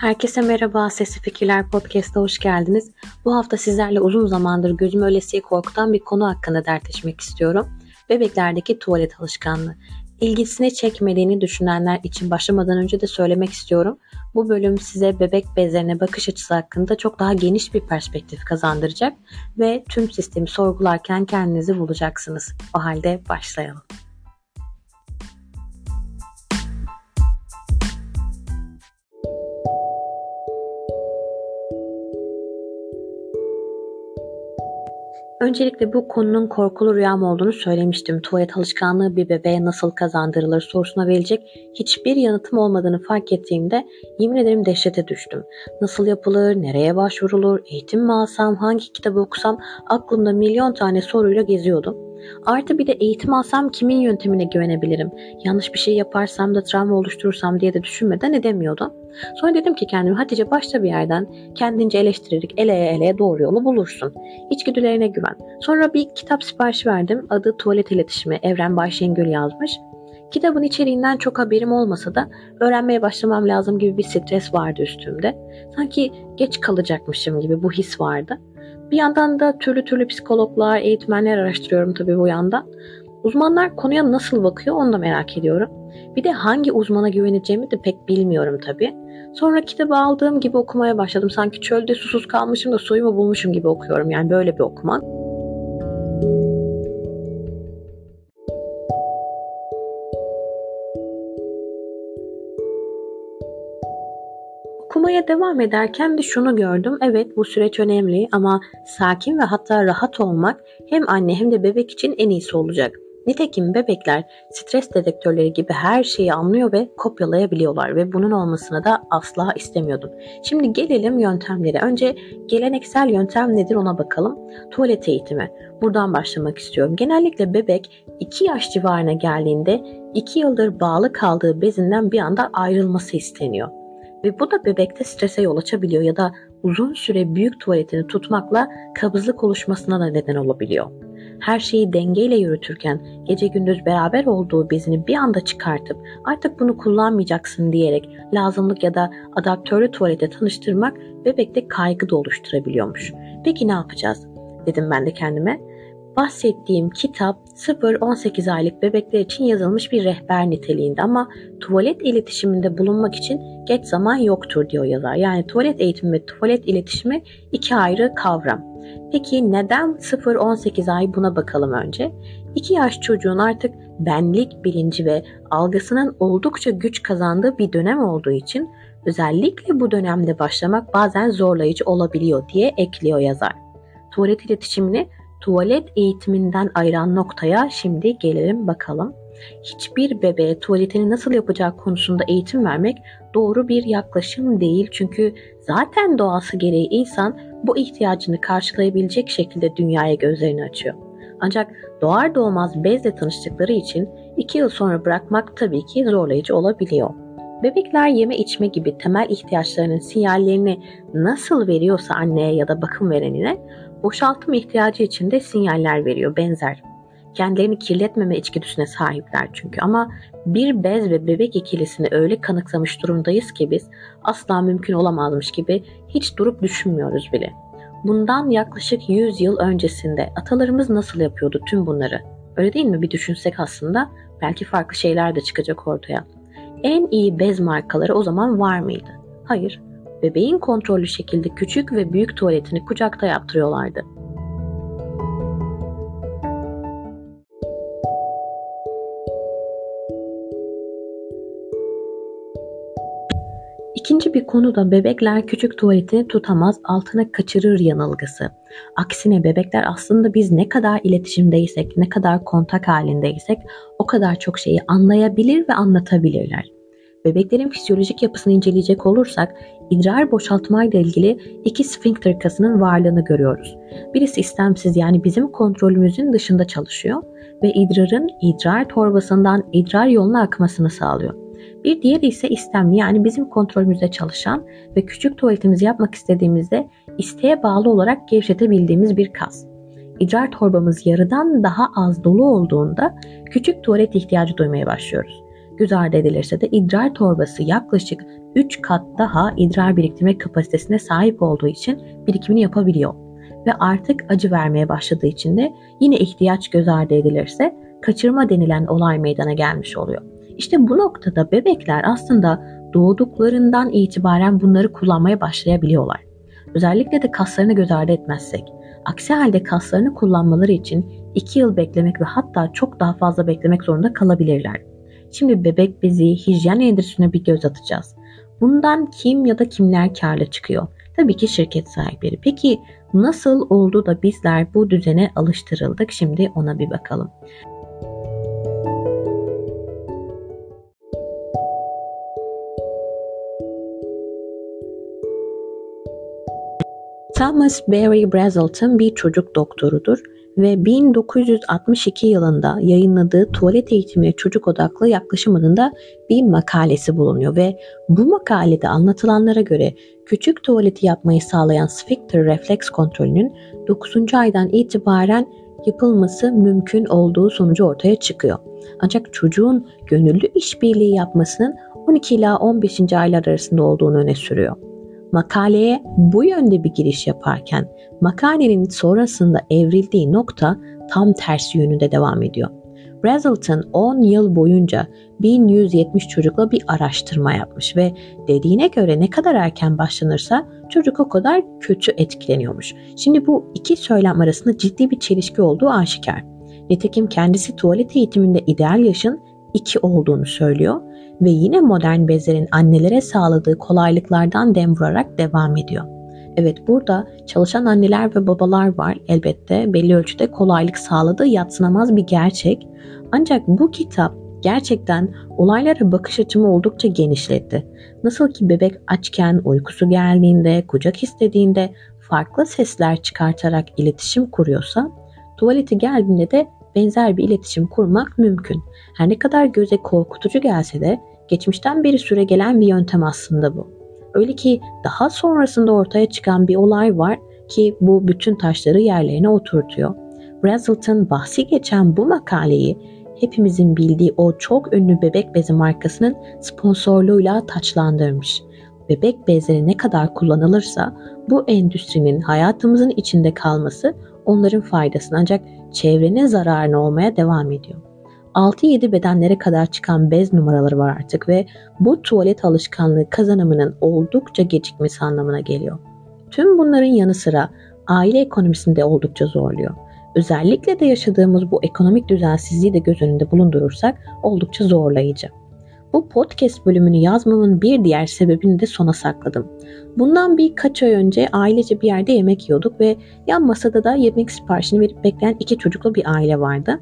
Herkese merhaba, Sesli Fikirler Podcast'a hoş geldiniz. Bu hafta sizlerle uzun zamandır gözüm öylesiye korkutan bir konu hakkında dertleşmek istiyorum. Bebeklerdeki tuvalet alışkanlığı. İlgisini çekmediğini düşünenler için başlamadan önce de söylemek istiyorum. Bu bölüm size bebek bezlerine bakış açısı hakkında çok daha geniş bir perspektif kazandıracak ve tüm sistemi sorgularken kendinizi bulacaksınız. O halde başlayalım. Öncelikle bu konunun korkulu rüyam olduğunu söylemiştim. Tuvalet alışkanlığı bir bebeğe nasıl kazandırılır sorusuna verecek hiçbir yanıtım olmadığını fark ettiğimde yemin ederim dehşete düştüm. Nasıl yapılır, nereye başvurulur, eğitim mi alsam, hangi kitabı okusam aklımda milyon tane soruyla geziyordum. Artı bir de eğitim alsam kimin yöntemine güvenebilirim? Yanlış bir şey yaparsam da travma oluşturursam diye de düşünmeden edemiyordum. Sonra dedim ki kendime Hatice başta bir yerden kendince eleştirerek eleye eleye doğru yolu bulursun. İçgüdülerine güven. Sonra bir kitap siparişi verdim. Adı Tuvalet İletişimi. Evren Bayşengül yazmış. Kitabın içeriğinden çok haberim olmasa da öğrenmeye başlamam lazım gibi bir stres vardı üstümde. Sanki geç kalacakmışım gibi bu his vardı. Bir yandan da türlü türlü psikologlar, eğitmenler araştırıyorum tabii bu yandan. Uzmanlar konuya nasıl bakıyor onu da merak ediyorum. Bir de hangi uzmana güveneceğimi de pek bilmiyorum tabii. Sonra kitabı aldığım gibi okumaya başladım. Sanki çölde susuz kalmışım da suyumu bulmuşum gibi okuyorum. Yani böyle bir okuma. Okumaya devam ederken de şunu gördüm. Evet bu süreç önemli ama sakin ve hatta rahat olmak hem anne hem de bebek için en iyisi olacak. Nitekim bebekler stres dedektörleri gibi her şeyi anlıyor ve kopyalayabiliyorlar ve bunun olmasını da asla istemiyordum. Şimdi gelelim yöntemlere. Önce geleneksel yöntem nedir ona bakalım. Tuvalet eğitimi. Buradan başlamak istiyorum. Genellikle bebek 2 yaş civarına geldiğinde 2 yıldır bağlı kaldığı bezinden bir anda ayrılması isteniyor. Ve bu da bebekte strese yol açabiliyor ya da uzun süre büyük tuvaletini tutmakla kabızlık oluşmasına da neden olabiliyor. Her şeyi dengeyle yürütürken gece gündüz beraber olduğu bezini bir anda çıkartıp artık bunu kullanmayacaksın diyerek lazımlık ya da adaptörlü tuvalete tanıştırmak bebekte kaygı da oluşturabiliyormuş. Peki ne yapacağız? Dedim ben de kendime. Bahsettiğim kitap 0-18 aylık bebekler için yazılmış bir rehber niteliğinde ama tuvalet iletişiminde bulunmak için geç zaman yoktur diyor yazar. Yani tuvalet eğitimi ve tuvalet iletişimi iki ayrı kavram. Peki neden 0-18 ay buna bakalım önce. 2 yaş çocuğun artık benlik bilinci ve algısının oldukça güç kazandığı bir dönem olduğu için özellikle bu dönemde başlamak bazen zorlayıcı olabiliyor diye ekliyor yazar. Tuvalet iletişimini tuvalet eğitiminden ayıran noktaya şimdi gelelim bakalım. Hiçbir bebeğe tuvaletini nasıl yapacağı konusunda eğitim vermek doğru bir yaklaşım değil. Çünkü zaten doğası gereği insan bu ihtiyacını karşılayabilecek şekilde dünyaya gözlerini açıyor. Ancak doğar doğmaz bezle tanıştıkları için 2 yıl sonra bırakmak tabii ki zorlayıcı olabiliyor. Bebekler yeme içme gibi temel ihtiyaçlarının sinyallerini nasıl veriyorsa anneye ya da bakım verenine boşaltım ihtiyacı için de sinyaller veriyor benzer. Kendilerini kirletmeme içgüdüsüne sahipler çünkü ama bir bez ve bebek ikilisini öyle kanıksamış durumdayız ki biz asla mümkün olamazmış gibi hiç durup düşünmüyoruz bile. Bundan yaklaşık 100 yıl öncesinde atalarımız nasıl yapıyordu tüm bunları? Öyle değil mi? Bir düşünsek aslında belki farklı şeyler de çıkacak ortaya. En iyi bez markaları o zaman var mıydı? Hayır. Bebeğin kontrollü şekilde küçük ve büyük tuvaletini kucakta yaptırıyorlardı. İkinci bir konu da bebekler küçük tuvaletini tutamaz, altına kaçırır yanılgısı. Aksine bebekler aslında biz ne kadar iletişimdeysek, ne kadar kontak halindeysek o kadar çok şeyi anlayabilir ve anlatabilirler. Bebeklerin fizyolojik yapısını inceleyecek olursak idrar boşaltmayla ilgili iki sphincter kasının varlığını görüyoruz. Birisi istemsiz yani bizim kontrolümüzün dışında çalışıyor ve idrarın idrar torbasından idrar yoluna akmasını sağlıyor. Bir diğeri ise istemli yani bizim kontrolümüzde çalışan ve küçük tuvaletimizi yapmak istediğimizde isteğe bağlı olarak gevşetebildiğimiz bir kas. İdrar torbamız yarıdan daha az dolu olduğunda küçük tuvalet ihtiyacı duymaya başlıyoruz. Göz ardı edilirse de idrar torbası yaklaşık 3 kat daha idrar biriktirme kapasitesine sahip olduğu için birikimini yapabiliyor. Ve artık acı vermeye başladığı için de yine ihtiyaç göz ardı edilirse kaçırma denilen olay meydana gelmiş oluyor. İşte bu noktada bebekler aslında doğduklarından itibaren bunları kullanmaya başlayabiliyorlar. Özellikle de kaslarını göz ardı etmezsek. Aksi halde kaslarını kullanmaları için 2 yıl beklemek ve hatta çok daha fazla beklemek zorunda kalabilirler. Şimdi bebek bezi, hijyen endüstrisine bir göz atacağız. Bundan kim ya da kimler karlı çıkıyor? Tabii ki şirket sahipleri. Peki nasıl oldu da bizler bu düzene alıştırıldık? Şimdi ona bir bakalım. Thomas Barry Brazelton bir çocuk doktorudur ve 1962 yılında yayınladığı Tuvalet Eğitimi Çocuk Odaklı Yaklaşım adında bir makalesi bulunuyor ve bu makalede anlatılanlara göre küçük tuvaleti yapmayı sağlayan sphincter refleks kontrolünün 9. aydan itibaren yapılması mümkün olduğu sonucu ortaya çıkıyor. Ancak çocuğun gönüllü işbirliği yapmasının 12 ila 15. aylar arasında olduğunu öne sürüyor. Makaleye bu yönde bir giriş yaparken makalenin sonrasında evrildiği nokta tam tersi yönünde devam ediyor. Brazelton 10 yıl boyunca 1170 çocukla bir araştırma yapmış ve dediğine göre ne kadar erken başlanırsa çocuk o kadar kötü etkileniyormuş. Şimdi bu iki söylem arasında ciddi bir çelişki olduğu aşikar. Nitekim kendisi tuvalet eğitiminde ideal yaşın 2 olduğunu söylüyor ve yine modern bezlerin annelere sağladığı kolaylıklardan dem vurarak devam ediyor. Evet burada çalışan anneler ve babalar var elbette belli ölçüde kolaylık sağladığı yatsınamaz bir gerçek. Ancak bu kitap gerçekten olaylara bakış açımı oldukça genişletti. Nasıl ki bebek açken, uykusu geldiğinde, kucak istediğinde farklı sesler çıkartarak iletişim kuruyorsa, tuvaleti geldiğinde de benzer bir iletişim kurmak mümkün. Her ne kadar göze korkutucu gelse de geçmişten beri süre gelen bir yöntem aslında bu. Öyle ki daha sonrasında ortaya çıkan bir olay var ki bu bütün taşları yerlerine oturtuyor. Brazelton bahsi geçen bu makaleyi hepimizin bildiği o çok ünlü bebek bezi markasının sponsorluğuyla taçlandırmış. Bebek bezleri ne kadar kullanılırsa bu endüstrinin hayatımızın içinde kalması onların faydasına ancak çevrenin zararına olmaya devam ediyor. 6-7 bedenlere kadar çıkan bez numaraları var artık ve bu tuvalet alışkanlığı kazanımının oldukça gecikmesi anlamına geliyor. Tüm bunların yanı sıra aile ekonomisini de oldukça zorluyor. Özellikle de yaşadığımız bu ekonomik düzensizliği de göz önünde bulundurursak oldukça zorlayıcı. Bu podcast bölümünü yazmamın bir diğer sebebini de sona sakladım. Bundan birkaç ay önce ailece bir yerde yemek yiyorduk ve yan masada da yemek siparişini verip bekleyen iki çocuklu bir aile vardı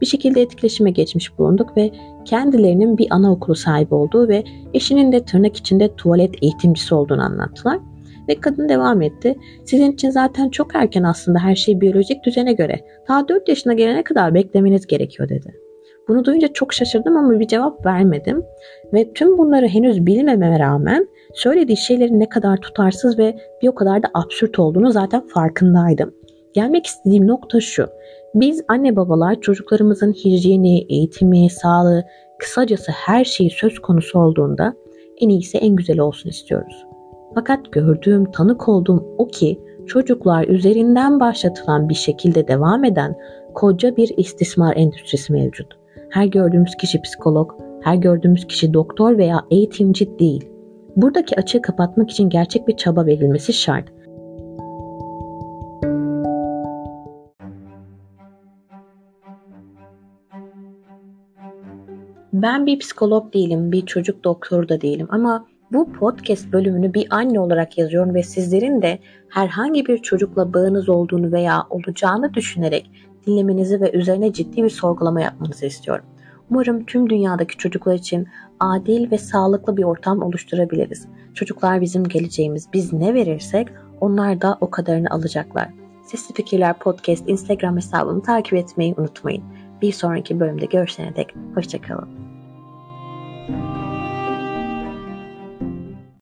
bir şekilde etkileşime geçmiş bulunduk ve kendilerinin bir anaokulu sahibi olduğu ve eşinin de tırnak içinde tuvalet eğitimcisi olduğunu anlattılar. Ve kadın devam etti. Sizin için zaten çok erken aslında her şey biyolojik düzene göre. Daha 4 yaşına gelene kadar beklemeniz gerekiyor dedi. Bunu duyunca çok şaşırdım ama bir cevap vermedim. Ve tüm bunları henüz bilmememe rağmen söylediği şeylerin ne kadar tutarsız ve bir o kadar da absürt olduğunu zaten farkındaydım. Gelmek istediğim nokta şu. Biz anne babalar çocuklarımızın hijyeni, eğitimi, sağlığı, kısacası her şeyi söz konusu olduğunda en iyisi en güzeli olsun istiyoruz. Fakat gördüğüm, tanık olduğum o ki çocuklar üzerinden başlatılan bir şekilde devam eden koca bir istismar endüstrisi mevcut. Her gördüğümüz kişi psikolog, her gördüğümüz kişi doktor veya eğitimci değil. Buradaki açığı kapatmak için gerçek bir çaba verilmesi şart. Ben bir psikolog değilim, bir çocuk doktoru da değilim ama bu podcast bölümünü bir anne olarak yazıyorum ve sizlerin de herhangi bir çocukla bağınız olduğunu veya olacağını düşünerek dinlemenizi ve üzerine ciddi bir sorgulama yapmanızı istiyorum. Umarım tüm dünyadaki çocuklar için adil ve sağlıklı bir ortam oluşturabiliriz. Çocuklar bizim geleceğimiz. Biz ne verirsek onlar da o kadarını alacaklar. Sesli Fikirler Podcast Instagram hesabımı takip etmeyi unutmayın. Bir sonraki bölümde görüşene dek hoşçakalın. Thank you.